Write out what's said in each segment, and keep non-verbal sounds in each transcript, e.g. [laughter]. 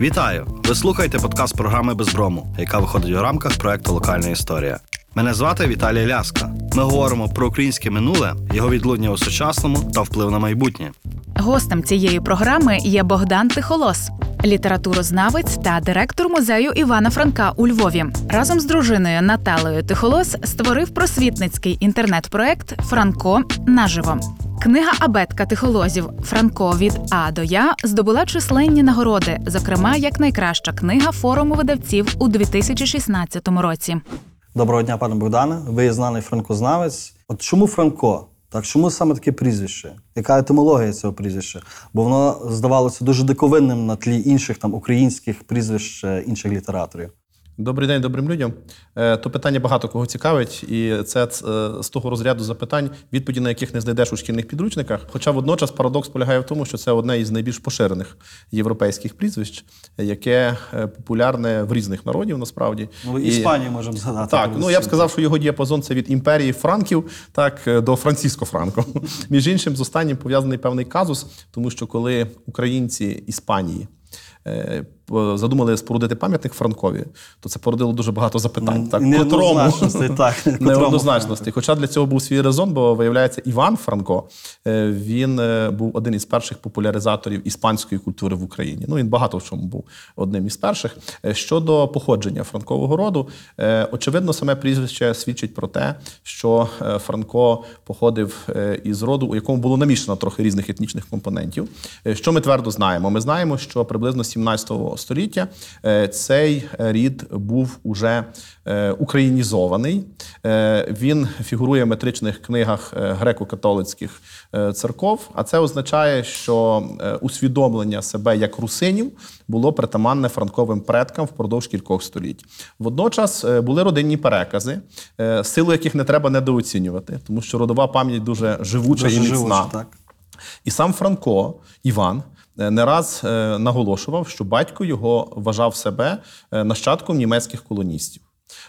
Вітаю! Ви слухаєте подкаст програми Безброму, яка виходить у рамках проекту Локальна історія. Мене звати Віталій Ляска. Ми говоримо про українське минуле, його відлуння у сучасному та вплив на майбутнє. Гостем цієї програми є Богдан Тихолос, літературознавець та директор музею Івана Франка у Львові. Разом з дружиною Наталею Тихолос створив просвітницький інтернет-проект Франко наживо. Книга абетка тихолозів Франко від А до Я здобула численні нагороди, зокрема як найкраща книга форуму видавців у 2016 році. Доброго дня, пане Богдане. Ви є знаний франкознавець. От чому Франко? Так, чому саме таке прізвище? Яка етимологія цього прізвища? Бо воно здавалося дуже диковинним на тлі інших там українських прізвищ е, інших літераторів. Добрий день добрим людям. Е, То питання багато кого цікавить, і це е, з того розряду запитань, відповіді на яких не знайдеш у шкільних підручниках. Хоча водночас парадокс полягає в тому, що це одне із найбільш поширених європейських прізвищ, яке е, популярне в різних народів насправді. Ну, І- можемо згадати. Так, ну я б сказав, що його діапазон це від імперії Франків так до Франциско Франко. [laughs] Між іншим, з останнім пов'язаний певний казус, тому що коли українці Іспанії. Е, Задумали спорудити пам'ятник Франкові, то це породило дуже багато запитань. Так, і неоднозначностей, так, [laughs] котрому неоднозначностей. Хоча для цього був свій резон, бо виявляється, Іван Франко е, він е, був один із перших популяризаторів іспанської культури в Україні. Ну він багато в чому був одним із перших. Щодо походження франкового роду, очевидно, саме прізвище свідчить про те, що Франко походив із роду, у якому було намішано трохи різних етнічних компонентів. Що ми твердо знаємо? Ми знаємо, що приблизно з 17 століття е, цей рід був уже е, українізований. Е, Він фігурує в метричних книгах греко-католицьких церков. А це означає, що усвідомлення себе як русинів було притаманне франковим предкам впродовж кількох століть. Водночас були родинні перекази, силу яких не треба недооцінювати, тому що родова пам'ять дуже живуча Дуже і міцна. живуче, так. І сам Франко Іван не раз е, наголошував, що батько його вважав себе е, нащадком німецьких колоністів.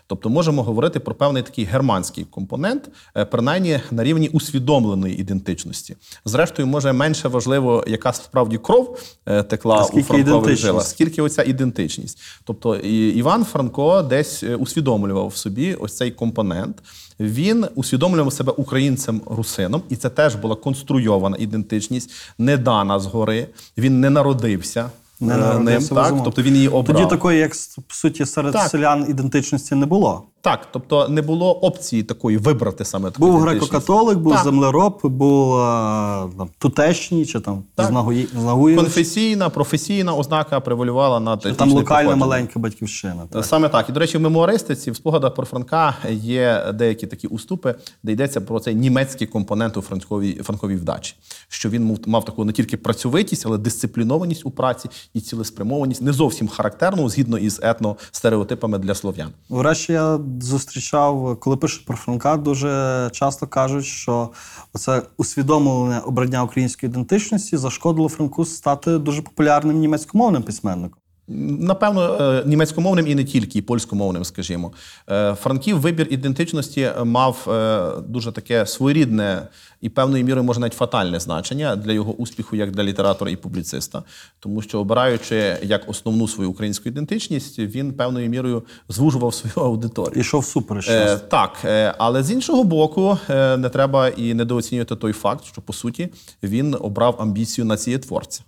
Тобто можемо говорити про певний такий германський компонент, е, принаймні на рівні усвідомленої ідентичності. Зрештою, може менше важливо, яка справді кров е, текла А у скільки Франкових жилах, скільки оця ідентичність. Тобто Іван Франко десь е, усвідомлював в собі ось цей компонент. Він усвідомлював себе українцем-русином, і це теж була конструйована ідентичність, не дана згори. Він не народився. Не е, ним, так? Тобто він її обрав. Тоді такої, як по суті, серед Так. селян ідентичності не було. Так, тобто не було опції такої вибрати саме таку Був греко-католик, був Так. землероб, був а, там, тутешній чи там знагуєвич. Конфесійна, професійна ознака привалювала над Там локальна походження. маленька батьківщина. Так. Саме так. І, до речі, в мемуаристиці, в спогадах про Франка є деякі такі уступи, де йдеться про цей німецький компонент у франковій, франковій вдачі. Що він мав, мав таку не тільки працьовитість, але дисциплінованість у праці і цілеспрямованість, не зовсім характерну, згідно із етностереотипами для слов'ян. Врешті я зустрічав, коли пишуть про Франка, дуже часто кажуть, що оце усвідомлене обрання української ідентичності зашкодило Франку стати дуже популярним німецькомовним письменником. Напевно, е, німецькомовним і не тільки, і польськомовним, скажімо. Е, Франків вибір ідентичності мав е, дуже таке своєрідне і певною мірою, може, навіть фатальне значення для його успіху як для літератора і публіциста. Тому що, обираючи як основну свою українську ідентичність, він певною мірою звужував свою аудиторію. Ішов супереч. Так, але з іншого боку, не треба і недооцінювати той факт, що по суті він обрав амбіцію націєтворця.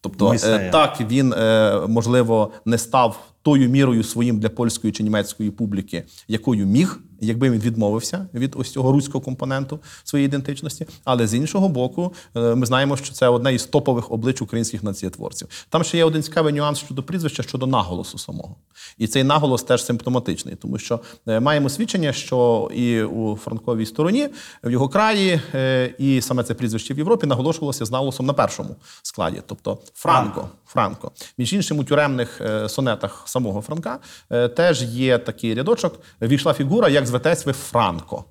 Тобто, е, так він е, можливо не став тою мірою своїм для польської чи німецької публіки, якою міг, якби він відмовився від ось цього руського компоненту своєї ідентичності. Але з іншого боку, е, ми знаємо, що це одне із топових облич українських націєтворців. Там ще є один цікавий нюанс щодо прізвища, щодо наголосу самого. І цей наголос теж симптоматичний, тому що е, маємо свідчення, що і у франковій стороні, в його краї, е, і саме це прізвище в Європі наголошувалося з наголосом на першому складі, тобто Франко. Франко. Між іншим, у тюремних сонетах самого Франка теж є такий рядочок. Війшла фігура, як зветесь ви Франко.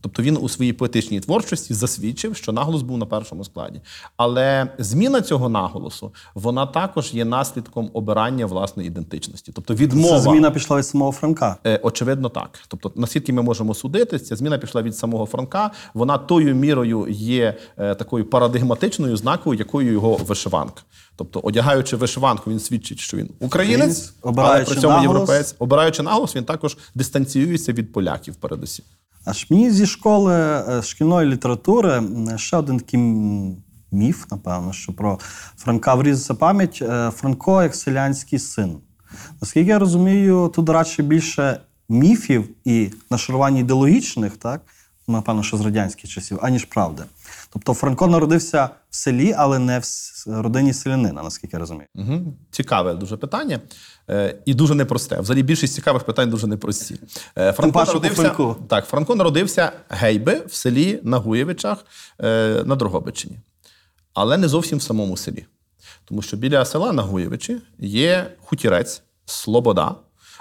Тобто він у своїй поетичній творчості засвідчив, що наголос був на першому складі. Але зміна цього наголосу вона також є наслідком обирання власної ідентичності. Тобто відмова Це зміна пішла від самого Франка. Е, Очевидно, так. Тобто, наскільки ми можемо судити, ця зміна пішла від самого Франка. Вона тою мірою є е, такою парадигматичною знакою, якою його вишиванка. Тобто, одягаючи вишиванку, він свідчить, що він українець, Українець, але при цьому наголос- європеєць. Обираючи наголос, він також дистанціюється від поляків, передусім. Аж мені зі школи е, шкільної літератури ще один такий міф, напевно, що про Франка врізається пам'ять. Е, Франко як селянський син. Наскільки я розумію, тут радше більше міфів і нашарувань ідеологічних, так? Напевно, що з радянських часів, аніж правди. Тобто Франко народився в селі, але не в родині селянина, наскільки я розумію. Угу. Цікаве дуже питання е, і дуже непросте. Взагалі більшість цікавих питань дуже непрості. Е, Франко народився, Франку. так, Франко народився Гейби в селі на Гуєвичах е, на Дрогобичині, але не зовсім в самому селі. Тому що біля села на Гуєвичі є хутірець Слобода.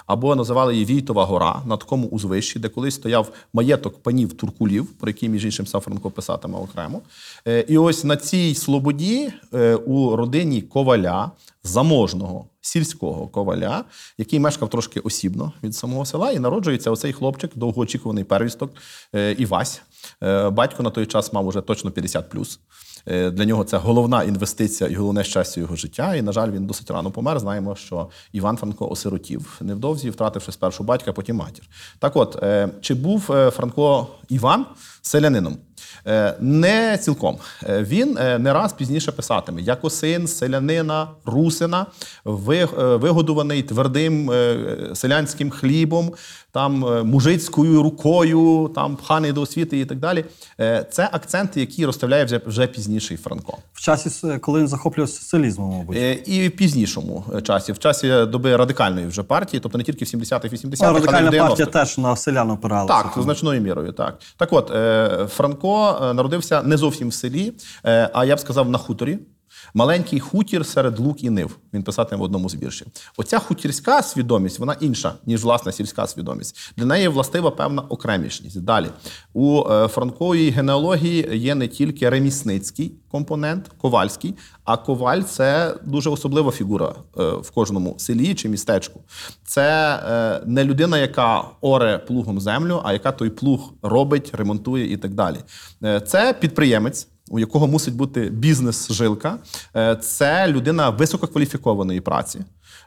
Або називали її Війтова гора на такому узвищі, де колись стояв маєток панів Туркулів, про який, між іншим, сам Франко писатиме окремо. Е, І ось на цій слободі е, у родині коваля, заможного сільського коваля, який мешкав трошки осібно від самого села, і народжується оцей хлопчик, довгоочікуваний первісток е, Івась. Батько на той час мав уже точно 50 Е, Для нього це головна інвестиція і головне щастя його життя. І, на жаль, він досить рано помер. Знаємо, що Іван Франко осиротів невдовзі, втративши спершу батька, потім матір. Так от, е, чи був е, Франко Іван селянином? Е, Не цілком. Е, Він е, не раз пізніше писатиме, як син селянина, русина, вигодуваний твердим селянським хлібом, там мужицькою рукою, там пханий до освіти і так далі. Це акценти, які розставляє вже, вже пізніший Франко. В часі, коли він захоплювався соціалізмом, мабуть. І в пізнішому часі, в часі доби радикальної вже партії, тобто не тільки в 70-х, 80-х, А але в радикальна 90-х. партія теж на селян опиралася. Так, значною мірою, так. Так от, Франко е, народився не зовсім в селі, е, а я б сказав, на хуторі. Маленький хутір серед лук і нив. Він писатиме в одному з віршів. Оця хутірська свідомість, вона інша, ніж власна сільська свідомість. Для неї властива певна окремішність. Далі у е, франковій генеалогії є не тільки ремісницький компонент, ковальський, а коваль це дуже особлива фігура е, в кожному селі чи містечку. Це е, не людина, яка оре плугом землю, а яка той плуг робить, ремонтує і так далі. Це підприємець. У якого мусить бути бізнес-жилка, Е, це людина висококваліфікованої праці.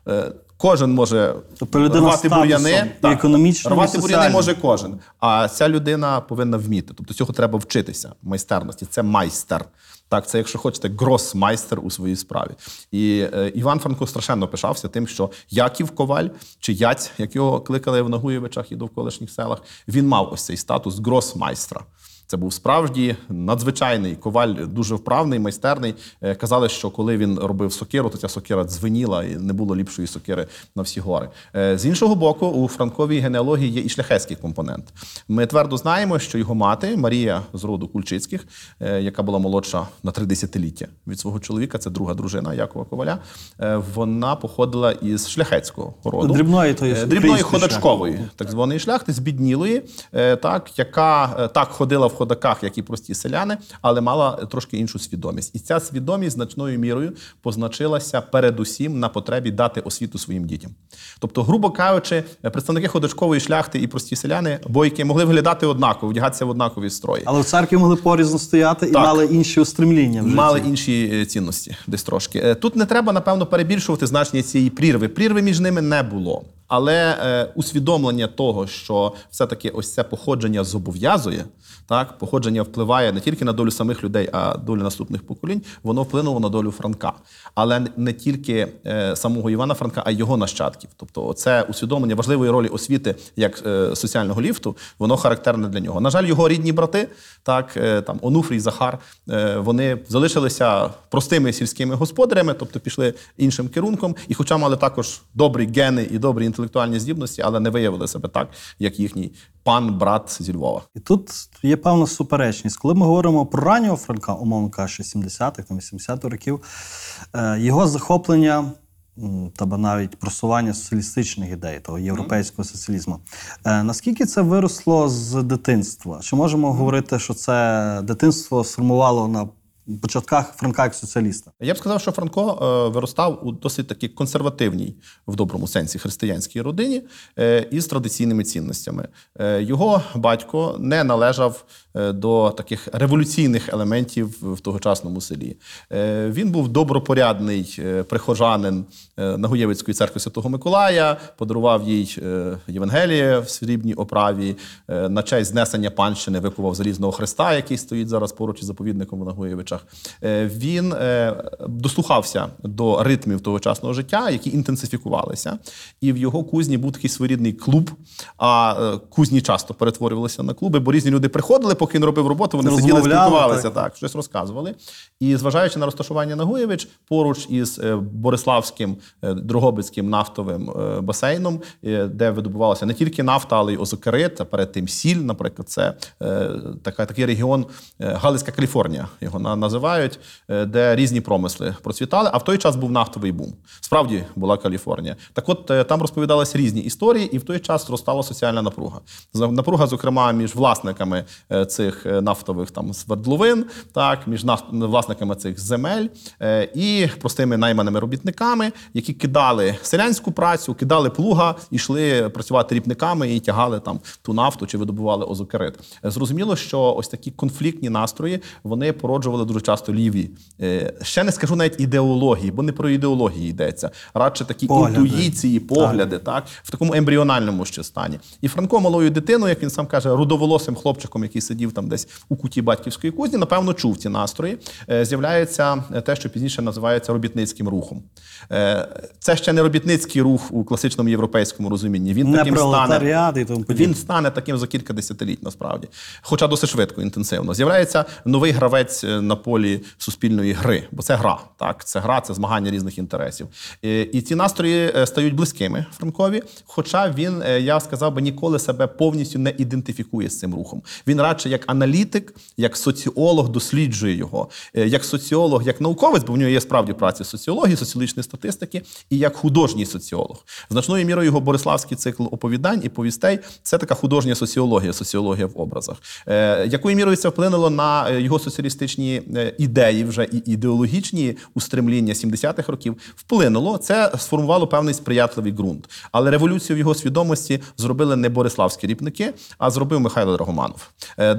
Е, Кожен може Тобто рвати бур'яни, і економічним, і рвати бур'яни може кожен. А ця людина повинна вміти. Тобто цього треба вчитися. Майстерності. Це майстер. Так, це, якщо хочете, гросмайстер у своїй справі. І е, Іван Франко страшенно пишався тим, що Яків Коваль чи Яць, як його кликали в Нагуєвичах і довколишніх селах, він мав ось цей статус гросмайстра. Це був справді надзвичайний коваль, дуже вправний, майстерний. Е, Казали, що коли він робив сокиру, то ця сокира дзвеніла і не було ліпшої сокири на всі гори. Е, З іншого боку, у франковій генеалогії є і шляхетський компонент. Ми твердо знаємо, що його мати Марія з роду Кульчицьких, е, яка була молодша на три десятиліття від свого чоловіка, це друга дружина Якова Коваля. Вона походила із шляхетського роду. Дрібної тої Е, дрібної ходачкової, так званої шляхти, збіднілої, так, яка так ходила в ходаках, як і прості селяни, але мала трошки іншу свідомість. І ця свідомість значною мірою позначилася передусім на потребі дати освіту своїм дітям. Тобто, грубо кажучи, представники ходачкової шляхти і прості селяни, бойки, могли виглядати однаково, вдягатися в однакові строї. Але в церкві могли порізно стояти і Так. мали інші устремління. В житті. Мали інші е, цінності десь трошки. Е, Тут не треба, напевно, перебільшувати значення цієї прірви. Прірви між ними не було. Але е, усвідомлення того, що все-таки ось це походження зобов'язує, так, походження впливає не тільки на долю самих людей, а долю наступних поколінь, воно вплинуло на долю Франка. Але не тільки е, самого Івана Франка, а й його нащадків. Тобто, це усвідомлення важливої ролі освіти як е, соціального ліфту, воно характерне для нього. На жаль, його рідні брати, так, е, там Онуфрій, Захар, е, вони залишилися простими сільськими господарями, тобто пішли іншим керунком, і хоча мали також добрі гени і добрі інтелектуальні здібності, але не виявили себе так, як їхній пан, брат зі Львова. І тут є певна суперечність. Коли ми говоримо про раннього Франка, умовно кажучи, 70-х, там 80-х років, е, його захоплення та навіть просування соціалістичних ідей, того європейського соціалізму. Е, наскільки це виросло з дитинства? Чи можемо говорити, що це дитинство сформувало на початках Франка як соціаліста? Я б сказав, що Франко е, виростав у досить такій консервативній, в доброму сенсі, християнській родині е, із традиційними цінностями. Е, його батько не належав до таких революційних елементів в тогочасному селі. Е, він був добропорядний е, прихожанин е, Нагуєвицької церкви Святого Миколая, подарував їй е, Євангеліє в срібній оправі. Е, на честь знесення панщини викував залізного хреста, який стоїть зараз поруч із заповідником в Нагуєвичах. Е, Він е, дослухався до ритмів тогочасного життя, які інтенсифікувалися. І в його кузні був такий своєрідний клуб. А е, кузні часто перетворювалися на клуби, бо різні люди приходили, поки він робив роботу, вони сиділи, спілкувалися, так. так, щось розказували. І зважаючи на розташування Нагуєвич, поруч із е, Бориславським е, Дрогобицьким нафтовим е, басейном, де видобувалася не тільки нафта, але й озокерит, а перед тим сіль, наприклад, це така, такий регіон Галицька Каліфорнія, його називають, де різні промисли процвітали. А в той час був нафтовий бум. Справді була Каліфорнія. Так от там розповідалися різні історії, і в той час зростала соціальна напруга. Напруга, зокрема, між власниками цих е, нафтових там свердловин, так, між власниками цих земель е, і простими найманими робітниками, які кидали селянську працю, кидали плуга, йшли працювати ріпниками і тягали там ту нафту чи видобували озокерит. Е, Зрозуміло, що ось такі конфліктні настрої вони породжували дуже часто ліві. е, Ще не скажу навіть ідеології, бо не про ідеології йдеться. Радше такі Погляди. інтуїції, погляди, так. в такому ембріональному ще стані. І Франко малою дитиною, як він сам каже, рудоволосим хлопчиком, який сидів там десь у куті батьківської кузні, напевно, чув ці настрої. Е, З'являється е, те, що пізніше називається робітницьким рухом. Е, Це ще не робітницький рух у класичному європейському розумінні. Він Не таким стане. і тому. Він стане таким за кілька десятиліть насправді, хоча досить швидко, інтенсивно. З'являється новий гравець на полі суспільної гри, бо це гра. Так, це гра, це змагання різних інтересів. І ці настрої стають близькими Франкові. Хоча він, я сказав би, ніколи себе повністю не ідентифікує з цим рухом. Він радше як аналітик, як соціолог досліджує його, Е, як соціолог, як науковець, бо в нього є справді праці соціології, соціологічної статистики, і як художній соціолог. Значною мірою його Бориславський цикл оповідань і повістей це така художня соціологія, соціологія в образах. Е, якою мірою це вплинуло на е, його соціалістичні ідеї, вже і ідеологічні устремління 70-х років? Вплинуло. Це сформувало певний сприятливий ґрунт. Але революцію в його свідомості зробили не бориславські ріпники, а зробив Михайло Драгоманов.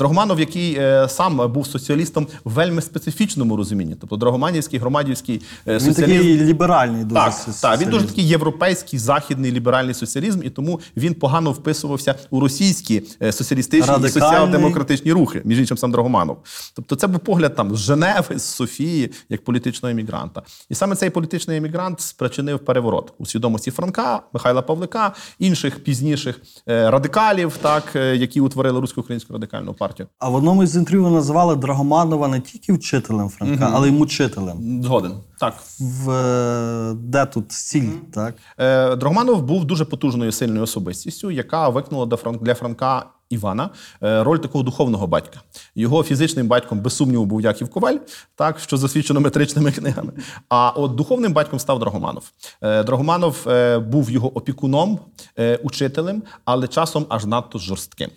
Драгоманов, який е, сам був соціалістом в вельми специфічному розумінні, тобто Драгоманівський, громадівський е, Він такий ліберальний дуже Так, соціаліст. так, він дуже такий європейський західний ліберальний соціалізм, і тому він погано вписувався у російські е, соціалістичні і соціал-демократичні рухи, між іншим сам Драгоманов. Тобто, це був погляд там з Женеви, з Софії, як політичного емігранта. І саме цей політичний емігрант спричинив переворот у свідомості Франка, Михайла Павлика, інших пізніших радикалів, так які утворили русько-українську радикальну партію. А в одному із інтерв'ю ви називали Драгоманова не тільки вчителем Франка, але й мучителем. Згоден. Так, В е, де тут стіль, так? Е, Драгоманов був дуже потужною сильною особистістю, яка виконала для Фран- для Франка Івана е, роль такого духовного батька. Його фізичним батьком, без сумніву, був Яків Коваль, так що засвідчено метричними книгами. А от духовним батьком став Драгоманов. Е, Драгоманов е, був його опікуном, е, учителем, але часом аж надто жорстким.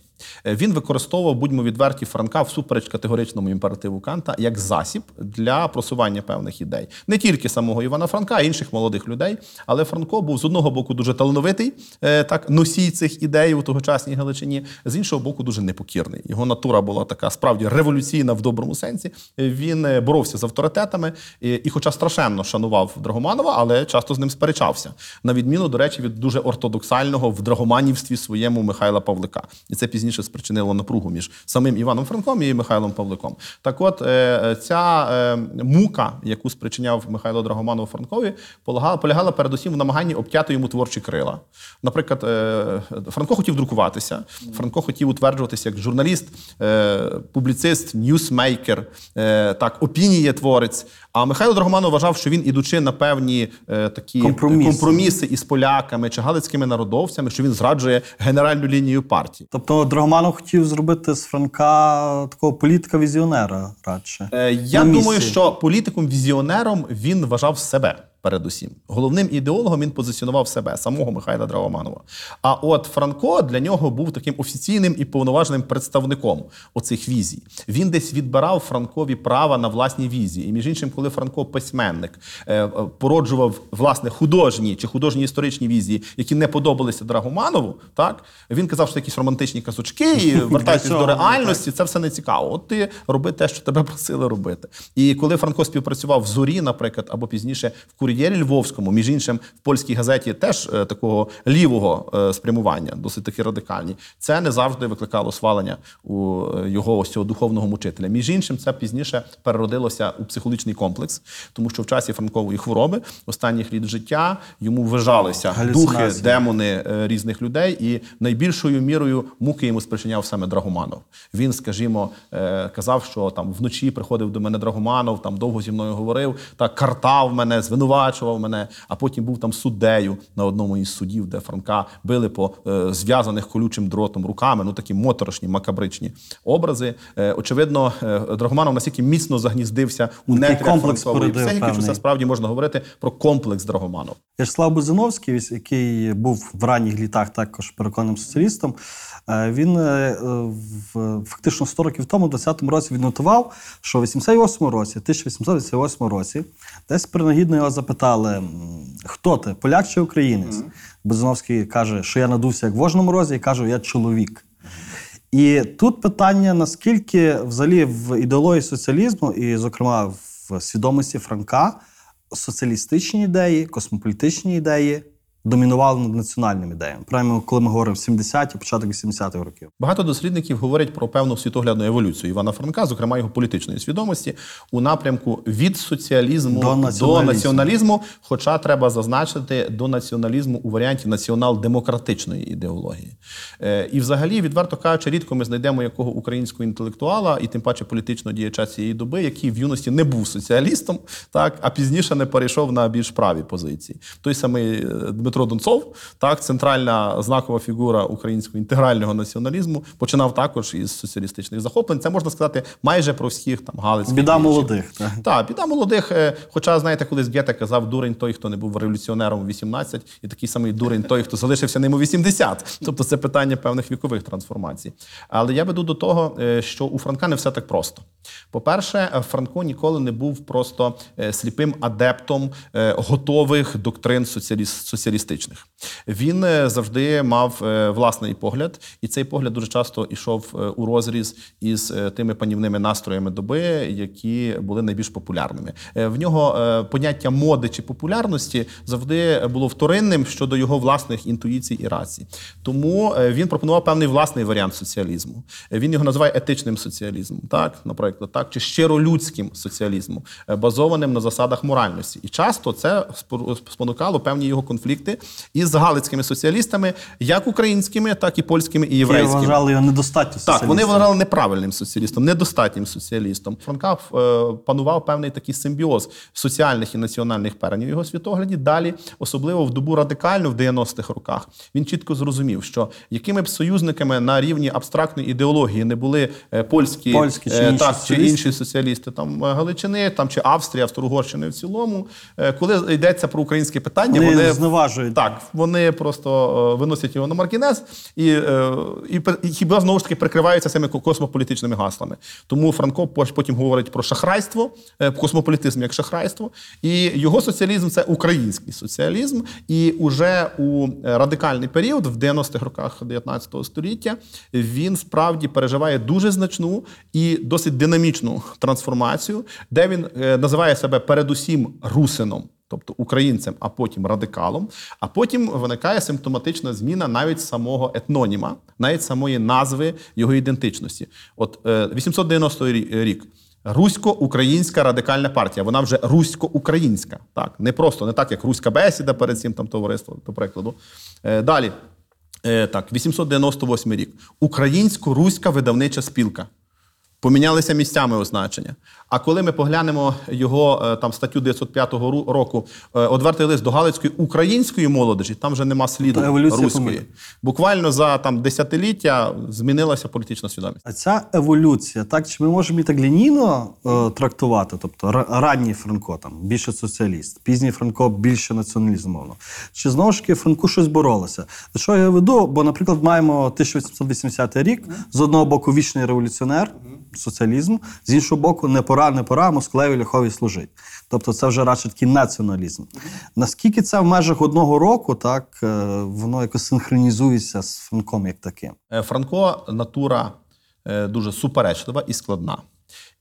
Е, Він використовував, будьмо відверті, Франка всупереч категоричному імперативу Канта як засіб для просування певних ідей. Не тільки самого Івана Франка, а інших молодих людей. Але Франко був з одного боку дуже талановитий, е, так носій цих ідей у тогочасній Галичині, з іншого боку, дуже непокірний. Його натура була така справді революційна в доброму сенсі. Він е, боровся з авторитетами і хоча страшенно шанував Драгоманова, але часто з ним сперечався. На відміну, до речі, від дуже ортодоксального в драгоманівстві своєму Михайла Павлика. І це пізніше спричинило напругу між самим Іваном Франком і Михайлом Павликом. Так от, е, ця е, мука, яку спричиняв Михайло Драгоманов Франкові, полягала, передусім в намаганні обтяти йому творчі крила. Наприклад, е, Франко хотів друкуватися, Франко хотів утверджуватися як журналіст, публіцист, ньюсмейкер, так, опінієтворець. А Михайло Драгоманов вважав, що він, ідучи на певні е, такі Компроміси. компроміси із поляками чи галицькими народовцями, що він зраджує генеральну лінію партії. Тобто Драгоманов хотів зробити з Франка такого політика-візіонера радше. Е, Я На думаю, що політиком-візіонером він вважав себе. Передусім. Головним ідеологом він позиціонував себе, самого Михайла Драгоманова. А от Франко для нього був таким офіційним і повноважним представником оцих візій. Він десь відбирав Франкові права на власні візії. І між іншим, коли Франко письменник е, е, породжував власне художні чи художні історичні візії, які не подобалися Драгоманову, так він казав, що якісь романтичні казочки [laughs] і вертайтесь до реальності. Це все не цікаво. От ти роби те, що тебе просили робити. І коли Франко співпрацював в зорі, наприклад, або пізніше в кур'єрі Львовському, між іншим, в польській газеті теж е, такого лівого е, спрямування, досить таки радикальні, це не завжди викликало свалення у е, його ось цього духовного мучителя. Між іншим, це пізніше переродилося у психологічний комплекс, тому що в часі франкової хвороби останніх літ життя йому вижалися духи, демони різних людей, і найбільшою мірою муки йому спричиняв саме Драгоманов. Він, скажімо, казав, що там вночі приходив до мене Драгоманов, там довго зі мною говорив, так картав мене, звинувачував мене, а потім був там суддею на одному із судів, де Франка били по е, зв'язаних колючим дротом руками. Ну такі моторошні, макабричні образи. Е, очевидно, е, Драгоманов настільки міцно загніздився у нетрях франкової психіки, що це справді можна говорити про комплекс Драгоманов. В'ячеслав Бузиновський, який був в ранніх літах також переконаним соціалістом, він е, фактично 100 років тому, в 20-му році, віднотував, що в 88 році, 1888 році, десь принагідно його запитали, хто ти, поляк чи українець? Бузиновський каже, що я надувся як в вожному розі, і каже, я чоловік. І тут питання, наскільки взагалі в ідеології соціалізму, і, зокрема, в свідомості Франка, соціалістичні ідеї, космополітичні ідеї домінували над національними ідеями. Прямо коли ми говоримо 70-ті, початок 80-х років. Багато дослідників говорять про певну світоглядну еволюцію Івана Франка, зокрема його політичної свідомості, у напрямку від соціалізму До до націоналізму. націоналізму. Хоча треба зазначити до націоналізму у варіанті націонал-демократичної ідеології. Е, і, взагалі, відверто кажучи, рідко ми знайдемо якого українського інтелектуала, і тим паче політичного діяча цієї доби, який в юності не був соціалістом, так а пізніше не перейшов на більш праві позиції. Той самий е, Дмитро Донцов, так, центральна знакова фігура українського інтегрального націоналізму, починав також із соціалістичних захоплень. Це можна сказати майже про всіх там Галицьких. Біда інших. молодих. Так. Так, біда молодих. е, Хоча, знаєте, колись Гете казав, дурень той, хто не був революціонером у 18, і такий самий дурень той, хто залишився ним у 80. Тобто це питання певних вікових трансформацій. Але я веду до того, е, що у Франка не все так просто. По-перше, Франко ніколи не був просто е, сліпим адептом готових доктрин соціаліс- соціалістичних. Він е, завжди мав е, власний погляд, і цей погляд дуже часто йшов е, у розріз із тими панівними настроями доби, які були найбільш популярними. В нього поняття моди чи популярності завжди було вторинним щодо його власних інтуїцій і рацій. Тому він пропонував певний власний варіант соціалізму. Він його називає етичним соціалізмом, так, наприклад, так, чи щиролюдським соціалізмом, базованим на засадах моральності. І часто це спонукало певні його конфлікти із галицькими соціалістами, як українськими, так і польськими і єврейськими. вважали його недостатньо Так, вони вважали неправильним соціалістом, недостатнім соціалістом. Франка е, панував певний такий симбіоз соціальних і національних перенів його світогляді. Далі, особливо в добу радикальну в 90-х роках, він чітко зрозумів, що якими б союзниками на рівні абстрактної ідеології не були е, польські, Польські чи е, інші так, чи соціалісти. інші соціалісти, там Галичини, там чи Австрія, Австро-Угорщини в цілому, коли йдеться про українське питання, Вони вони зневажують. так, вони просто е, виносять його на маргінез і, е, і, і хіба знову ж таки прикриваються цими космополітичними гаслами. Тому Франко потім говорить про шахрайство, е, космополітизм як шахрайство. І його соціалізм це український соціалізм. І уже у радикальний період, в 90-х роках 19 століття, він справді переживає дуже значну і досить динамічну трансформацію, де він називає себе передусім русином тобто українцем, а потім радикалом. А потім виникає симптоматична зміна навіть самого етноніма, навіть самої назви його ідентичності. От е, 890 рі- рік. Русько-українська радикальна партія. Вона вже русько-українська. Так, не просто не так, як руська бесіда перед цим там товариство, до прикладу. Е, далі. Е, так, 898 рік. Українсько-руська видавнича спілка. Помінялися місцями означення. А коли ми поглянемо його е, там статтю 905 ру- року, е, одвертий лист до Галицької української молодежі, там вже нема сліду руської. помилок. Буквально за там десятиліття змінилася політична свідомість. А ця еволюція, так чи ми можемо її так лінійно е, трактувати? Тобто ра- ранній Франко там більше соціаліст, пізній Франко більше націоналізм, мовно. Чи знову ж таки Франку щось боролося? До чого я веду? Бо, наприклад, маємо 1880 рік, з одного боку вічний революціонер, соціалізм, з іншого боку, не пора, не пора, Москалеві Ляхові служить. Тобто це вже радше такий націоналізм. Наскільки це в межах одного року, так е, воно якось синхронізується з Франком як таким? Е, Франко натура е, дуже суперечлива і складна.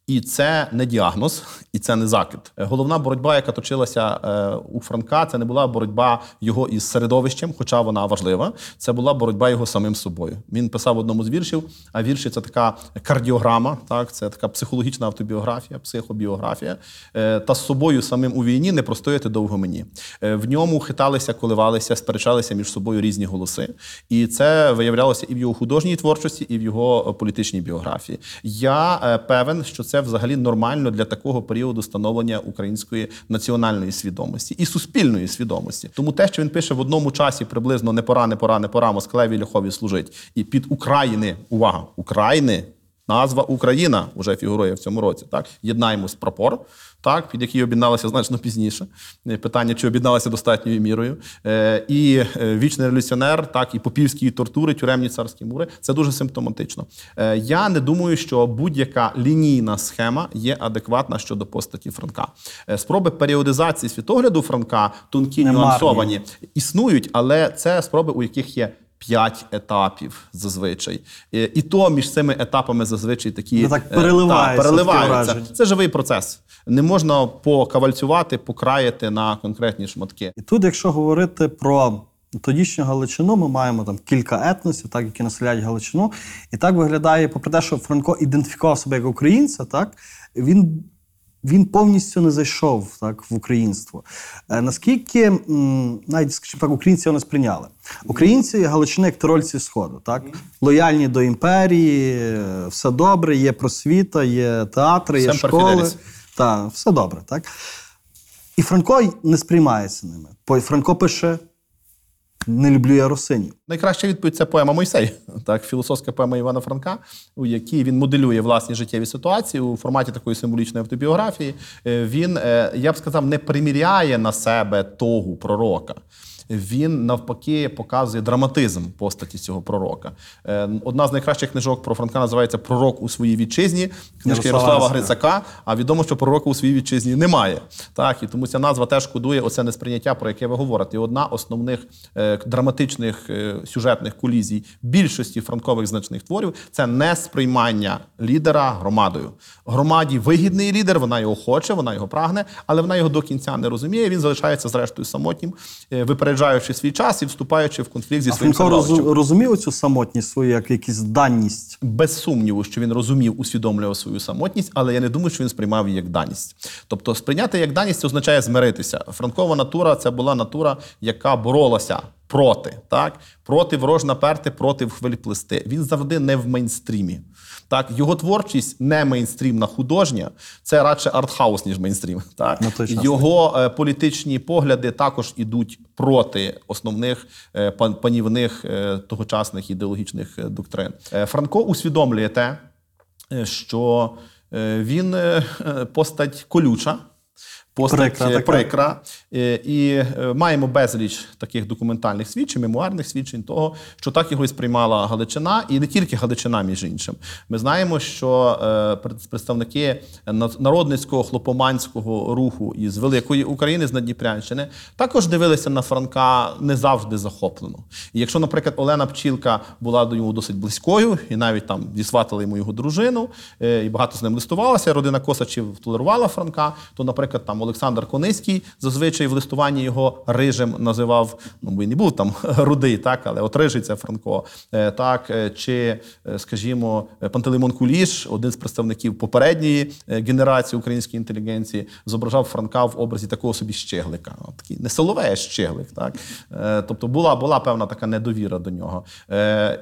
І це не діагноз, і це не закид. Е, Головна боротьба, яка точилася е, у Франка, це не була боротьба його із середовищем, хоча вона важлива. Це була боротьба його самим собою. Він писав одному з віршів, а вірші це така кардіограма, так це така психологічна автобіографія, психобіографія. Е, Та з собою самим у війні не простояти довго мені. В ньому хиталися, коливалися, сперечалися між собою різні голоси. І це виявлялося і в його художній творчості, і в його політичній біографії. Я певен, що це взагалі нормально для такого періоду становлення української національної свідомості і суспільної свідомості. Тому те, що він пише в одному часі приблизно не пора, не пора, не пора, Москалеві Льохові служить, і під України, увага, України. Назва Україна вже фігурує в цьому році. Так, єднаємось прапор, так, під який об'єдналися значно пізніше. Е, Питання, чи об'єдналися достатньою мірою. Е, і е, вічний революціонер, так, і попівські тортури, тюремні царські мури. Це дуже симптоматично. Е, я не думаю, що будь-яка лінійна схема є адекватна щодо постаті Франка. Е, спроби періодизації світогляду Франка тонкі, нюансовані, існують, але це спроби, у яких є. П'ять етапів зазвичай, Е, і то між цими етапами зазвичай такі Ну, так переливається та, переливаються. Це живий процес. Не можна покавальцювати, покраяти на конкретні шматки. І тут, якщо говорити про тодішню Галичину, ми маємо там кілька етносів, так, які населяють Галичину. І так виглядає, попри те, що Франко ідентифікував себе як українця, так, він, він повністю не зайшов так, в українство. Е, наскільки, навіть, скажімо так, українці його не сприйняли. Українці Галичини як тирольці Сходу, так? лояльні до імперії, е, все добре, є просвіта, є театри, є школи. Так, все добре, так? І Франко не сприймається ними. Франко пише: не люблю я русинів. Найкраща відповідь це поема Мойсей, так, філософська поема Івана Франка, у якій він моделює власні життєві ситуації у форматі такої символічної автобіографії. Е, Він, е, я б сказав, не приміряє на себе тогу пророка. Він навпаки показує драматизм постаті цього пророка. Е, Одна з найкращих книжок про Франка називається Пророк у своїй вітчизні. Книжки Ярослава Грицака. А відомо, що пророка у своїй вітчизні немає. Так, і тому ця назва теж кодує оце несприйняття, про яке ви говорите. І одна основних е, драматичних е, сюжетних колізій більшості франкових значних творів це несприймання лідера громадою. Громаді вигідний лідер, вона його хоче, вона його прагне, але вона його до кінця не розуміє. Він залишається зрештою самотнім, е, випереджаючи свій час і вступаючи в конфлікт зі А своїм розу- розумів цю самотність свою як якусь даність. Без сумніву, що він розумів, усвідомлював свою самотність, але я не думаю, що він сприймав її як даність. Тобто, сприйняти як даність це означає змиритися. Франкова натура це була натура, яка боролася проти, так? проти ворож наперти, проти хвиль плести. Він завжди не в мейнстрімі. Так, його творчість не мейнстрімна художня, це радше артхаус, ніж мейнстрім. [laughs] Так? На час. Його е, політичні погляди також ідуть проти основних е, пан- панівних е, тогочасних ідеологічних е, доктрин. Е, Франко усвідомлює те, е, що він постать колюча. Постать Прикра прикра, і е, маємо безліч таких документальних свідчень, мемуарних свідчень того, що так його і сприймала Галичина, і не тільки Галичина, між іншим. Ми знаємо, що е, представники народницького хлопоманського руху із великої України, з Надніпрянщини, також дивилися на Франка не завжди захоплено. І якщо, наприклад, Олена Пчілка була до нього досить близькою, і навіть там зісватали йому його дружину, е, і багато з ним листувалася, родина Косачів толерувала Франка, то, наприклад, там Олександр Кониський, зазвичай в листуванні його рижем називав. Ну він не був там [laughs] рудий, так, але от рижий це Франко. Е, Так, е, чи, е, скажімо, Пантелеймон Куліш, один з представників попередньої генерації української інтелігенції, зображав Франка в образі такого собі щеглика. Такий не Соловей, а щеглик. Так? Тобто була, була певна така недовіра до нього.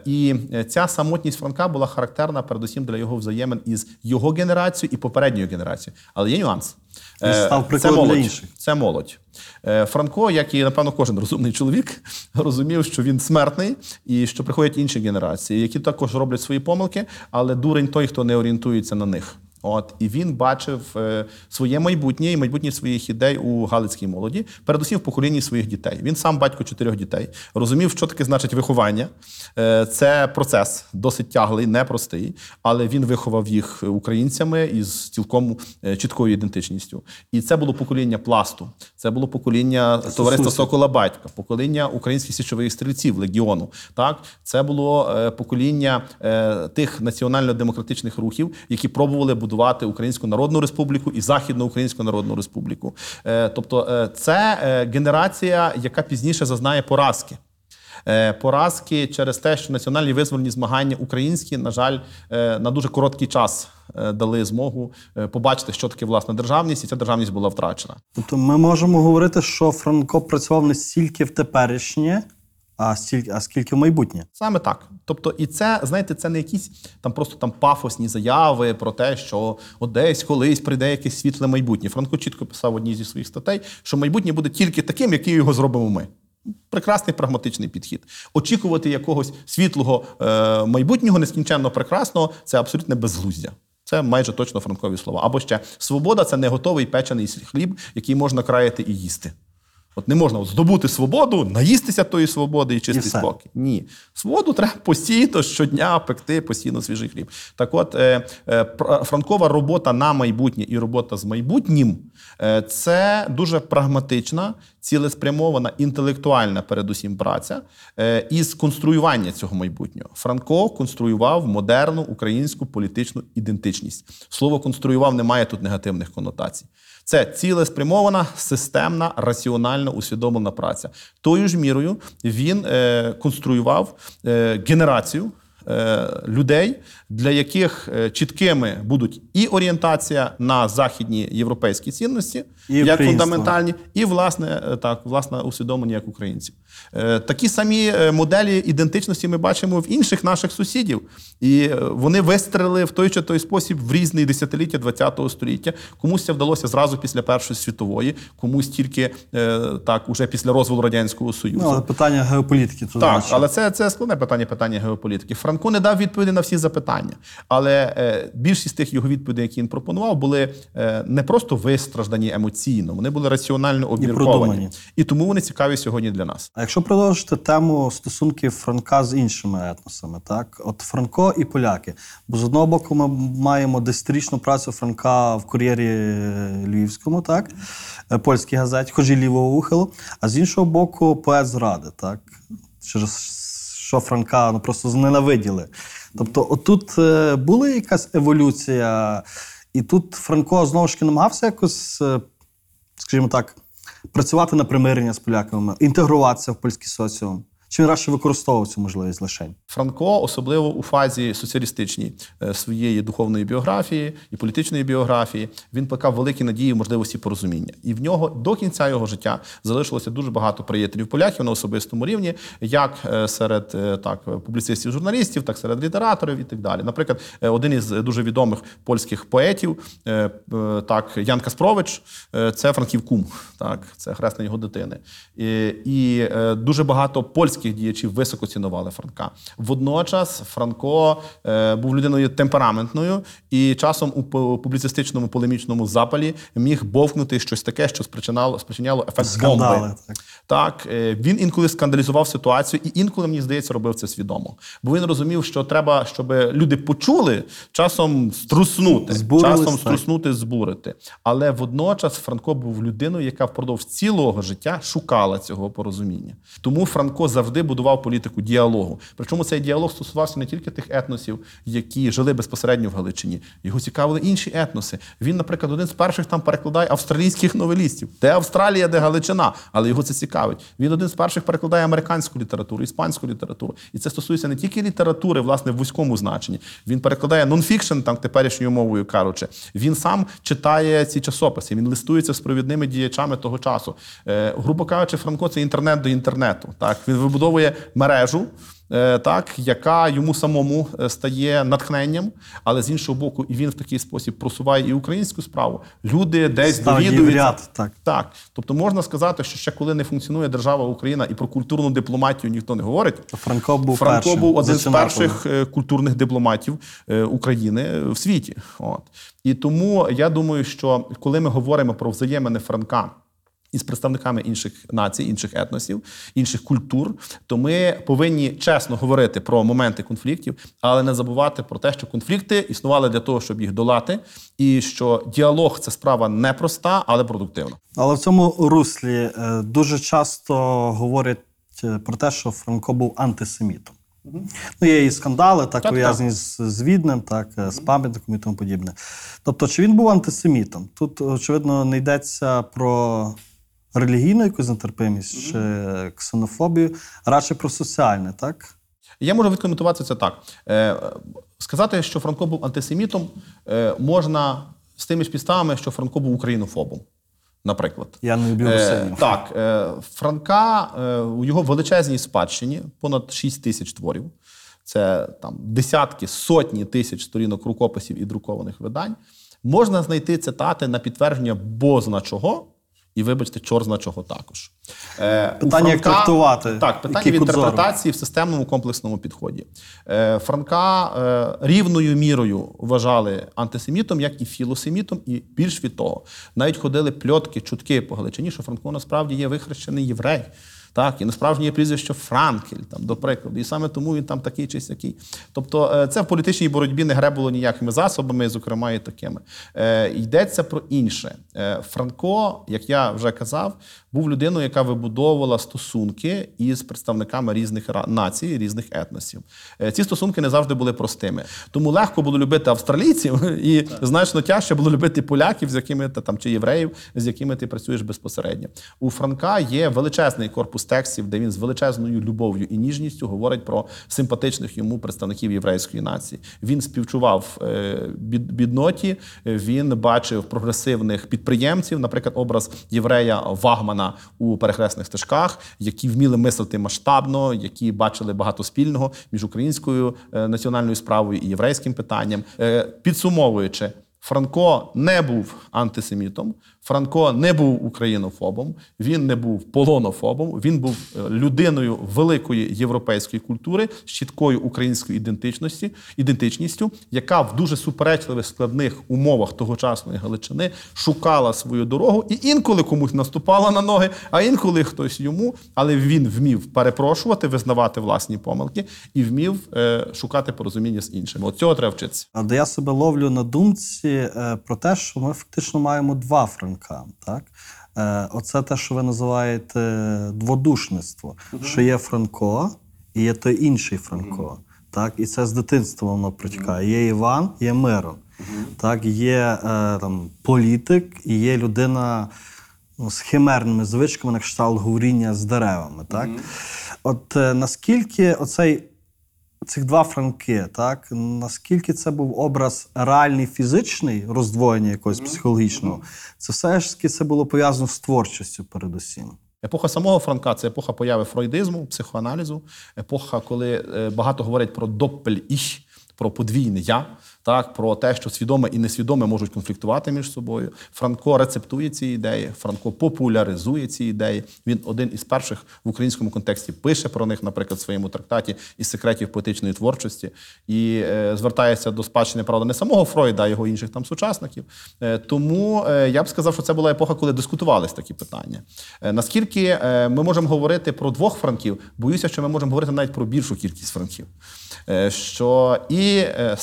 І ця самотність Франка була характерна передусім для його взаємин із його генерацією і попередньою генерацією. Але є нюанс. Е, став це прикладом для молодь. інших. Це молодь. Е, Франко, як і напевно кожен розумний чоловік, [laughs] розумів, що він смертний і що приходять інші генерації, які також роблять свої помилки, але дурень той, хто не орієнтується на них. От і він бачив е, своє майбутнє і майбутнє своїх ідей у галицькій молоді, передусім в поколінні своїх дітей. Він сам батько чотирьох дітей, розумів, що таке значить виховання. Е, це процес досить тяглий, непростий, але він виховав їх українцями із цілком е, чіткою ідентичністю. І це було покоління пласту, це було покоління товариства Сокола Батька, покоління українських січових стрільців легіону. Так, це було е, покоління е, тих національно-демократичних рухів, які пробували будувати Українську Народну Республіку і Західну Українську Народну Республіку. Е, тобто, е, це е, генерація, яка пізніше зазнає поразки. Поразки через те, що національні визвольні змагання українські, на жаль, на дуже короткий час дали змогу побачити, що таке власна державність, і ця державність була втрачена. Тобто ми можемо говорити, що Франко працював не стільки в теперішнє, а стільки, а скільки в майбутнє. Саме так. Тобто, і це, знаєте, це не якісь там просто там пафосні заяви про те, що от десь колись прийде якесь світле майбутнє. Франко чітко писав в одній зі своїх статей, що майбутнє буде тільки таким, яким його зробимо ми. Прекрасний прагматичний підхід. Очікувати якогось світлого е, майбутнього, нескінченно прекрасного це абсолютне безглуздя. Це майже точно франкові слова. Або ще свобода це не готовий печений хліб, який можна краяти і їсти. От не можна от здобути свободу, наїстися тої свободи і чистий все. спокій. Ні. Свободу треба постійно щодня пекти постійно свіжий хліб. Так от, е, е, франкова робота на майбутнє і робота з майбутнім е, це дуже прагматична, цілеспрямована, інтелектуальна, передусім, праця е, із конструювання цього майбутнього. Франко конструював модерну українську політичну ідентичність. Слово конструював не має тут негативних конотацій. Це цілеспрямована, системна, раціонально усвідомлена праця. Тою ж мірою він е, конструював е, генерацію е, людей, для яких е, чіткими будуть і орієнтація на західні європейські цінності, І як українство. фундаментальні, і власне е, так, власне усвідомлення як українців. Е, Такі самі моделі ідентичності ми бачимо в інших наших сусідів, і вони вистрелили в той чи той спосіб в різні десятиліття ХХ століття. Комусь це вдалося зразу після Першої світової, комусь тільки так, уже після розвалу радянського союзу. Ну, але питання геополітики тут Так, значить. але це, це складне питання, питання геополітики. Франко не дав відповіді на всі запитання, але е, більшість тих його відповідей, які він пропонував, були е, не просто вистраждані емоційно, вони були раціонально обмірковані. І тому вони цікаві сьогодні для нас. А якщо продовжити тему стосунків Франка з іншими етносами, так от Франко і поляки. Бо з одного боку, ми маємо десятирічну працю Франка в кур'єрі е, Львівському, так польській газеті, хоч і лівого ухилу, а з іншого боку, поет зради, так через що Франка ну, просто зненавиділи. Тобто, отут е, була якась еволюція, і тут Франко знову ж намагався якось, е, скажімо так, працювати на примирення з поляками, інтегруватися в польський соціум. Чи він радше використовував цю можливість лишень? Франко, особливо у фазі соціалістичній е, своєї духовної біографії і політичної біографії, він плекав великі надії, можливості порозуміння. І в нього до кінця його життя залишилося дуже багато приятелів поляків на особистому рівні, як е, серед е, так публіцистів, журналістів, так серед літераторів і так далі. Наприклад, один із дуже відомих польських поетів, так Ян Каспрович, це Франків кум, так це хресна його дитини. І, і дуже багато польських діячів високо цінували Франка. Водночас Франко е, був людиною темпераментною і часом у публіцистичному полемічному запалі міг бовкнути щось таке, що спричинало спричиняло ефект Скандали, бомби. так. Е, він інколи скандалізував ситуацію, і інколи, мені здається, робив це свідомо. Бо він розумів, що треба, щоб люди почули, часом струснути, Збурились, часом струснути, збурити. Але водночас Франко був людиною, яка впродовж цілого життя шукала цього порозуміння. Тому Франко завжди завжди будував політику діалогу. Причому цей діалог стосувався не тільки тих етносів, які жили безпосередньо в Галичині. Його цікавили інші етноси. Він, наприклад, один з перших там перекладає австралійських новелістів. Де Австралія, де Галичина, але його це цікавить. Він один з перших перекладає американську літературу, іспанську літературу. І це стосується не тільки літератури, власне, в вузькому значенні. Він перекладає нонфікшн, там теперішньою мовою кажучи. Він сам читає ці часописи, він листується з провідними діячами того часу. Е, грубо кажучи, Франко це інтернет до інтернету. Так він вибудовує мережу. е, Так, яка йому самому е, стає натхненням, але з іншого боку, і він в такий спосіб просуває і українську справу. Люди десь ряд, так. Так, тобто можна сказати, що ще коли не функціонує держава Україна і про культурну дипломатію ніхто не говорить. Франко був Франко першим, був один з перших е, культурних дипломатів України в світі. От і тому я думаю, що коли ми говоримо про взаємини Франка. Із представниками інших націй, інших етносів, інших культур, то ми повинні чесно говорити про моменти конфліктів, але не забувати про те, що конфлікти існували для того, щоб їх долати, і що діалог це справа непроста, але продуктивна. Але в цьому руслі е, дуже часто говорять е, про те, що Франко був антисемітом. Ну, є і скандали, так, Так, пов'язані з, з Віднем, так, е, з пам'ятником і тому подібне. Тобто, чи він був антисемітом? Тут, очевидно, не йдеться про релігійну якусь нетерпимість чи ксенофобію, радше про соціальне, так? Я можу відкоментувати це так. Е, сказати, що Франко був антисемітом, е, можна з тими ж підставами, що Франко був українофобом. Наприклад, Я не люблю Е, так, е, Франка е, у його величезній спадщині понад 6 тисяч творів. Це там десятки, сотні тисяч сторінок рукописів і друкованих видань. Можна знайти цитати на підтвердження бозна чого, і вибачте, чорзна чого також. Е, Питання, як трактувати, Так, питання в інтерпретації в системному комплексному підході. Е, Франка е, рівною мірою вважали антисемітом, як і філосемітом, і більш від того, навіть ходили пльотки, чутки по Галичині, що Франко насправді є вихрещений єврей. Так, і насправді є прізвище Франкель, там, до прикладу, і саме тому він там такий чи сякий. Тобто, е, це в політичній боротьбі не гребуло ніякими засобами, зокрема і такими. Е, йдеться про інше. Е, Франко, як я вже казав, був людиною, яка вибудовувала стосунки із представниками різних націй, різних етносів. Е, Ці стосунки не завжди були простими. Тому легко було любити австралійців, [laughs] і значно тяжче було любити поляків, з якими ти там чи євреїв, з якими ти працюєш безпосередньо. У Франка є величезний корпус текстів, де він з величезною любов'ю і ніжністю говорить про симпатичних йому представників єврейської нації. Він співчував е, бідноті, е, він бачив прогресивних підприємців, наприклад, образ єврея Вагмана у перехресних стежках, які вміли мислити масштабно, які бачили багато спільного між українською е, національною справою і єврейським питанням. Е, Підсумовуючи. Франко не був антисемітом, Франко не був українофобом, він не був полонофобом, він був е, людиною великої європейської культури з чіткою українською ідентичності, ідентичністю, яка в дуже суперечливих складних умовах тогочасної Галичини шукала свою дорогу і інколи комусь наступала на ноги, а інколи хтось йому, але він вмів перепрошувати, визнавати власні помилки і вмів е, шукати порозуміння з іншими. От цього треба вчитися. А я себе ловлю на думці е, про те, що ми фактично маємо два Франка. Так? Е, оце те, що ви називаєте дводушництво, що є Франко і є той інший Франко. Так? І це з дитинства воно протікає. Є Іван, є Мирон. Так? Є е, там, політик і є людина ну, з химерними звичками, на кшталт говоріння з деревами. Так? От е, наскільки оцей цих два франки, так? Наскільки це був образ реальний фізичний роздвоєння якогось психологічного, це все ж таки це було пов'язано з творчістю, передусім. Епоха самого Франка це епоха появи фройдизму, психоаналізу, епоха, коли е, багато говорять про допель іх, про подвійне я, так, про те, що свідоме і несвідоме можуть конфліктувати між собою. Франко рецептує ці ідеї, Франко популяризує ці ідеї. Він один із перших в українському контексті пише про них, наприклад, в своєму трактаті із секретів поетичної творчості, і е, звертається до спадщини, правда, не самого Фройда, а його інших там сучасників. Е, тому е, я б сказав, що це була епоха, коли дискутувались такі питання. Е, наскільки е, ми можемо говорити про двох франків, боюся, що ми можемо говорити навіть про більшу кількість франків. Е, що і е,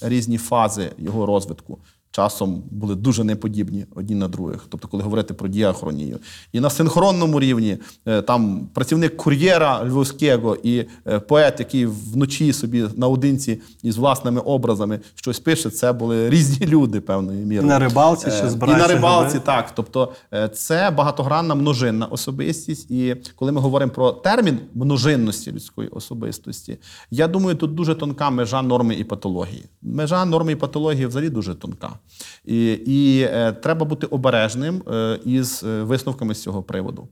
різні фази його розвитку часом були дуже неподібні одні на других. Тобто, коли говорити про діахронію. І на синхронному рівні е, там працівник кур'єра львовського і е, поет, який вночі собі наодинці із власними образами щось пише, це були різні люди певною І на рибалці Е, ще І на рибалці, так. Тобто це багатогранна множинна особистість. І коли ми говоримо про термін множинності людської особистості, я думаю, тут дуже тонка межа норми і патології. Межа норми і патології взагалі дуже тонка. І, і е, треба бути обережним е, із е, висновками з цього приводу.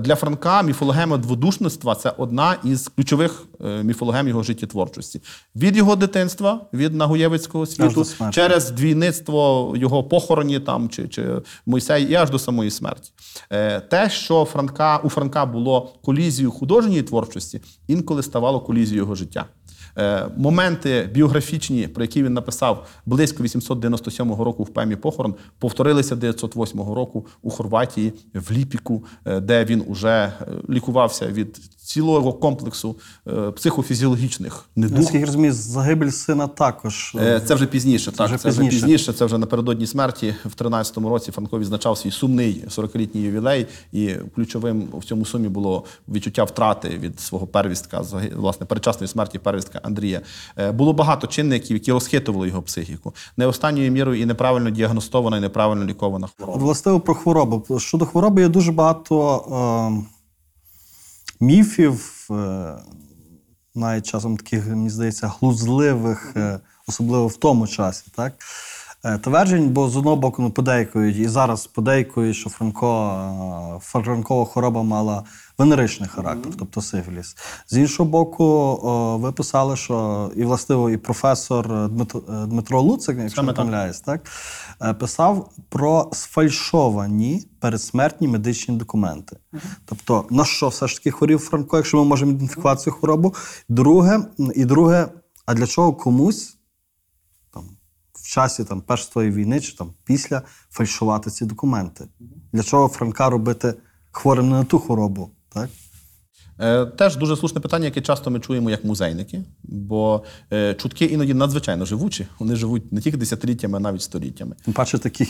Для Франка міфологема дводушництва це одна із ключових міфологем його життєтворчості. Від його дитинства, від Нагуєвицького світу, через двійництво його похороні там чи, чи Мойсей і аж до самої смерті. Те, що Франка у Франка було колізією художньої творчості, інколи ставало колізією його життя. Е, Моменти біографічні, про які він написав близько 897 року в пемі Похорон, повторилися 908 року у Хорватії, в Ліпіку, е, де він уже е, лікувався від цілого комплексу е, психофізіологічних недуг. Наскільки розумію, загибель сина також. Е, Це вже пізніше. так, вже це вже пізніше. пізніше. Це вже напередодні смерті. В 13-му році Франко відзначав свій сумний 40-літній ювілей, і ключовим в цьому сумі було відчуття втрати від свого первістка, власне, передчасної смерті первістка Андрія. Е, Було багато чинників, які розхитували його психіку. Не останньою мірою і неправильно діагностована, і неправильно лікована хвороба. властиво про хворобу. Щодо хвороби є дуже багато е, міфів, е, навіть часом таких, мені здається, глузливих, е, особливо в тому часі. Так? Е, Тверджень, бо з одного боку ну, подейкують, і зараз подейкують, що Франко, е, франкова хвороба мала венеричний характер, тобто сифіліс. З іншого боку, о, ви писали, що і властиво, і професор Дмитро, е, Дмитро Луцик, якщо не помиляюсь, так, е, писав про сфальшовані передсмертні медичні документи. Тобто, на що все ж таки хворів Франко, якщо ми можемо ідентифікувати цю хворобу? Друге, і друге, а для чого комусь часі там, Першої війни чи там, після фальшувати ці документи? Для чого Франка робити хворим не на ту хворобу? Так? Е, Теж дуже слушне питання, яке часто ми чуємо як музейники, бо е, чутки іноді надзвичайно живучі. Вони живуть не тільки десятиліттями, а навіть століттями. Тим паче такі.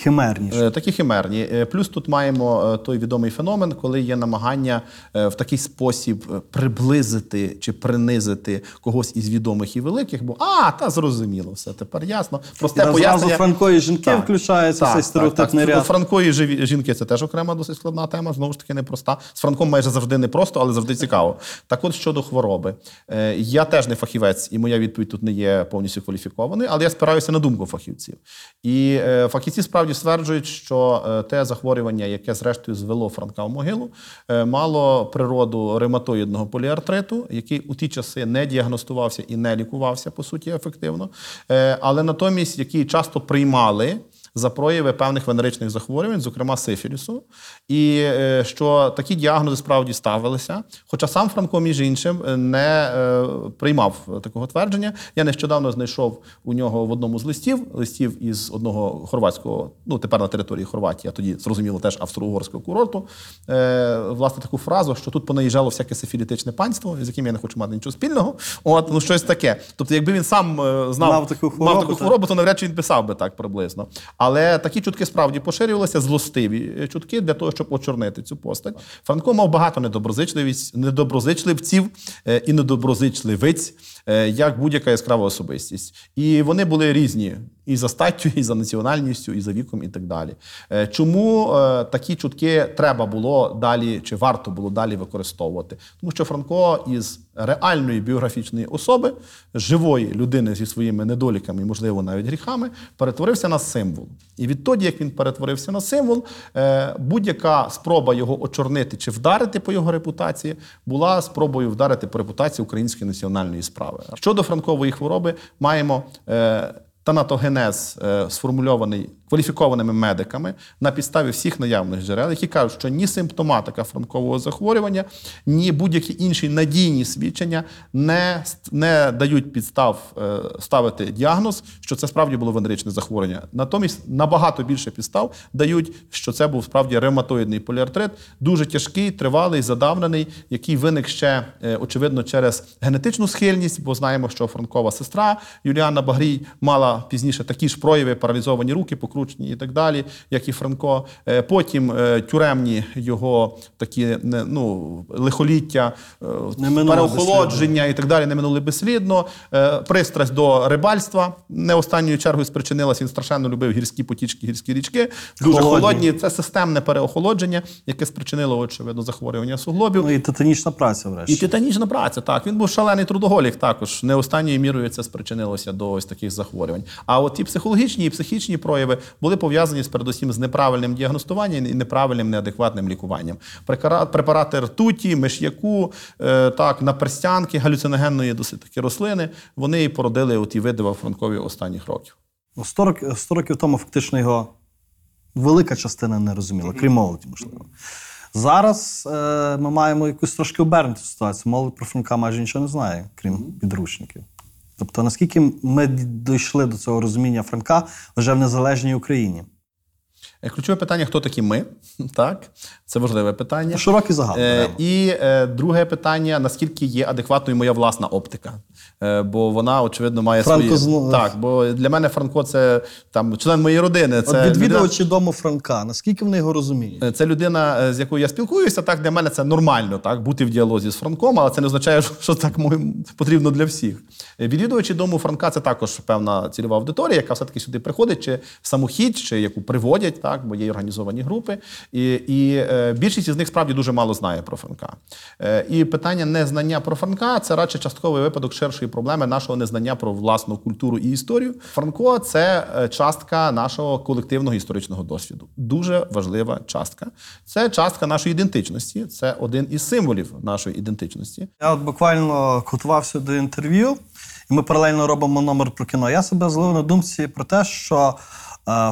Е, Такі химерні. Е, Плюс тут маємо той відомий феномен, коли є намагання в такий спосіб приблизити чи принизити когось із відомих і великих, бо а, та зрозуміло, все тепер ясно. Просте І пояснення. Франко і жінки включаються, цей стереотипний так. ряд. Франко і жінки це теж окрема досить складна тема, знову ж таки непроста. З Франком майже завжди непросто, але завжди цікаво. Так от щодо хвороби. Е, Я теж не фахівець, і моя відповідь тут не є повністю кваліфікованою, але я спираюся на думку фахівців. І е, фахівці справді стверджують, що е, те захворювання, яке зрештою звело Франка в могилу, мало природу ревматоїдного поліартриту, який у ті часи не діагностувався і не лікувався, по суті, ефективно, але натомість, який часто приймали за прояви певних венеричних захворювань, зокрема сифілісу, і е, що такі діагнози справді ставилися. Хоча сам Франко, між іншим, е, не е, приймав такого твердження. Я нещодавно знайшов у нього в одному з листів, листів із одного хорватського, ну тепер на території Хорватії, а тоді зрозуміло теж австро-угорського курорту. Власне, таку фразу, що тут понаїжджало всяке сифілітичне панство, з яким я не хочу мати нічого спільного. От ну щось таке. Тобто, якби він сам знав Мав таку хворобу, мав таку хворобу, то навряд чи він писав би так приблизно. Але такі чутки справді поширювалися, злостиві е, чутки для того, щоб очорнити цю постать. Франко мав багато недоброзичливість, недоброзичливців е, і недоброзичливиць, як будь-яка яскрава особистість. І вони були різні і за статтю, і за національністю, і за віком, і так далі. Е, Чому е, такі чутки треба було далі, чи варто було далі використовувати? Тому що Франко із реальної біографічної особи, живої людини зі своїми недоліками можливо, навіть гріхами, перетворився на символ. І відтоді, як він перетворився на символ, е, будь-яка спроба його очорнити чи вдарити по його репутації була спробою вдарити по репутації української національної справи. Щодо франкової хвороби, маємо. е, Танатогенез е, сформульований кваліфікованими медиками на підставі всіх наявних джерел, які кажуть, що ні симптоматика франкового захворювання, ні будь-які інші надійні свідчення не, не дають підстав е, ставити діагноз, що це справді було венеричне захворювання. Натомість набагато більше підстав дають, що це був справді ревматоїдний поліартрит, дуже тяжкий, тривалий, задавнений, який виник ще е, очевидно через генетичну схильність, бо знаємо, що франкова сестра Юліана Багрій мала пізніше такі ж прояви, паралізовані руки, покручені і так далі, як і Франко. Е, Потім е, тюремні його такі ну, лихоліття, е, Не переохолодження і так далі не минули безслідно. Пристрасть до рибальства не останньою чергою спричинилась. Він страшенно любив гірські потічки, гірські річки. Дуже Холодні. холодні. Це системне переохолодження, яке спричинило, очевидно, захворювання суглобів. Ну і титанічна праця, І врешті. титанічна праця, так. Він був шалений трудоголік також. Не останньою мірою це спричинилося до ось таких захворювань. А от ті психологічні і психічні прояви були пов'язані з передусім з неправильним діагностуванням і неправильним неадекватним лікуванням. Препарати ртуті, миш'яку, е, так, наперстянки, галюциногенної досить таки рослини, вони і породили оті види во Франкові останніх років. Ну, 100 років, 100 років тому фактично його велика частина не розуміла, крім молоді, можливо. Зараз е, ми маємо якусь трошки обернуту ситуацію. Молодь про Франка майже нічого не знає, крім підручників. Тобто, наскільки ми дійшли до цього розуміння Франка вже в незалежній Україні? Е, Ключове питання: хто такі ми? [laughs] Так, це важливе питання. Широкий загал. Е, і е, друге питання: наскільки є адекватною моя власна оптика? Е, бо вона, очевидно, має Франко свої. зно- Так, бо для мене Франко це там член моєї родини. Це От людина, дому Франка, наскільки вони його розуміють? Е, це людина, е, з якою я спілкуюся. Так, для мене це нормально, так, бути в діалозі з Франком, але це не означає, [laughs] що- так потрібно для всіх. Відвідувачі дому Франка це також певна цільова аудиторія, яка все-таки сюди приходить, чи самохідь, чи яку приводять, так, бо є організовані групи. І, і більшість із них справді дуже мало знає про Франка. І питання незнання про Франка це радше частковий випадок ширшої проблеми нашого незнання про власну культуру і історію. Франко це е, частка нашого колективного історичного досвіду. Дуже важлива частка. Це частка нашої ідентичності. Це один із символів нашої ідентичності. Я от буквально готувався до інтерв'ю, і ми паралельно робимо номер про кіно. Я себе злив на думці про те, що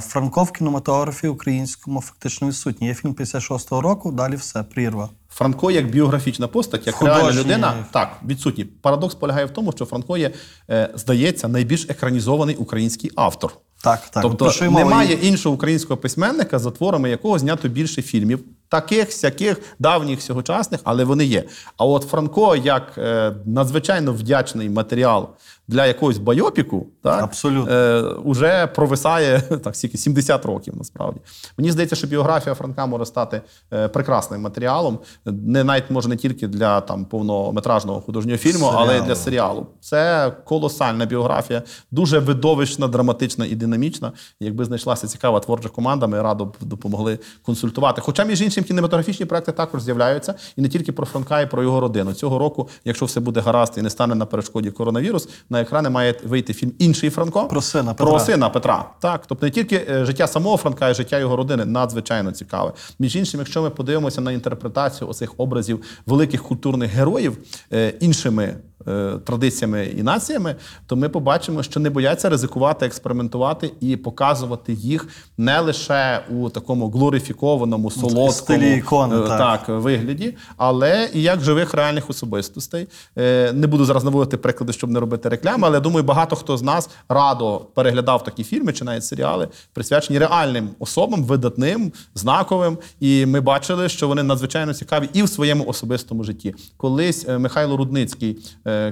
Франко в кінематографі українському фактично відсутній. Є фільм 56-го року, далі все, прірва. Франко як біографічна постать, як реальна людина, так відсутній. Парадокс полягає в тому, що Франко є, е, здається, найбільш екранізований український автор. Так, так. Тобто мова? немає іншого українського письменника, за творами якого знято більше фільмів, таких, сяких, давніх, сьогочасних, але вони є. А от Франко, як е, надзвичайно вдячний матеріал для якогось байопіку, так, Абсолютно. Е, уже провисає [laughs] так, скільки, 70 років насправді. Мені здається, що біографія Франка може стати е, прекрасним матеріалом, не навіть може не тільки для там повнометражного художнього фільму, але й для серіалу. Це колосальна біографія, дуже видовищна, драматична і динамічна. Якби знайшлася цікава творча команда, ми радо б допомогли консультувати. Хоча, між іншим, кінематографічні проекти також з'являються, і не тільки про Франка, і про його родину. Цього року, якщо все буде гаразд і не стане на перешкоді коронавірус, на екрани має вийти фільм інший Франко Про сина Про Петра. сина Петра. Так, тобто не тільки е, життя самого Франка, а й життя його родини надзвичайно цікаве. Між іншим, якщо ми подивимося на інтерпретацію оцих образів великих культурних героїв е, іншими. Е, Традиціями і націями, то ми побачимо, що не бояться ризикувати, експериментувати і показувати їх не лише у такому глорифікованому, солодкому стилі ікони, е, так. так, вигляді, але і як живих реальних особистостей. Е, Не буду зараз наводити приклади, щоб не робити реклами, але думаю, багато хто з нас радо переглядав такі фільми чи навіть серіали, присвячені реальним особам, видатним, знаковим. І ми бачили, що вони надзвичайно цікаві і в своєму особистому житті. Колись Михайло Рудницький,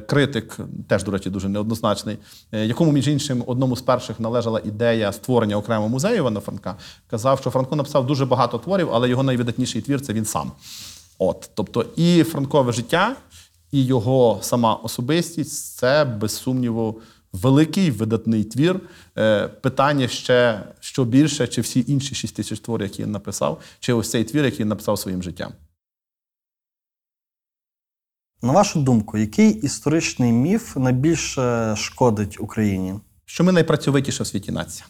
критик, теж, до речі, дуже неоднозначний, е, якому, між іншим, одному з перших належала ідея створення окремого музею Івана Франка, казав, що Франко написав дуже багато творів, але його найвидатніший твір це він сам. От, тобто, і франкове життя, і його сама особистість це без сумніву великий видатний твір. Е, питання ще що більше, чи всі інші шість тисяч творів, які він написав, чи ось цей твір, який він написав своїм життям. На вашу думку, який історичний міф найбільше шкодить Україні? Що ми найпрацьовитіша в світі нація.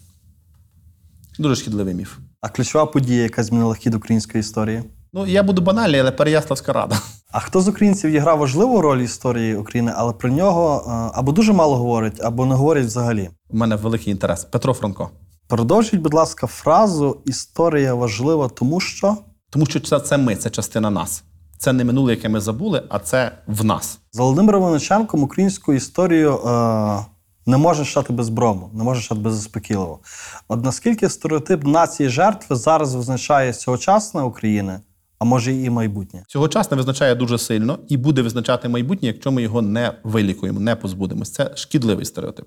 Дуже шкідливий міф. А ключова подія, яка змінила хід української історії? Ну, я буду банальний, але Переяславська рада. А хто з українців відіграв важливу роль в історії України, але про нього е, або дуже мало говорять, або не говорять взагалі? У мене великий інтерес. Петро Франко. Продовжіть, будь ласка, фразу Історія важлива, тому що Тому що це, це ми, це частина нас. Це не минуле, яке ми забули, а це в нас. за Володимиром Вониченком українську історію е, не може читати без брому, не може читати беззаспокійливо. От наскільки стереотип нації жертви зараз визначає сьогочасна України, а може і майбутнє? Цьогочасне визначає дуже сильно і буде визначати майбутнє, якщо ми його не вилікуємо, не позбудемось. Це шкідливий стереотип.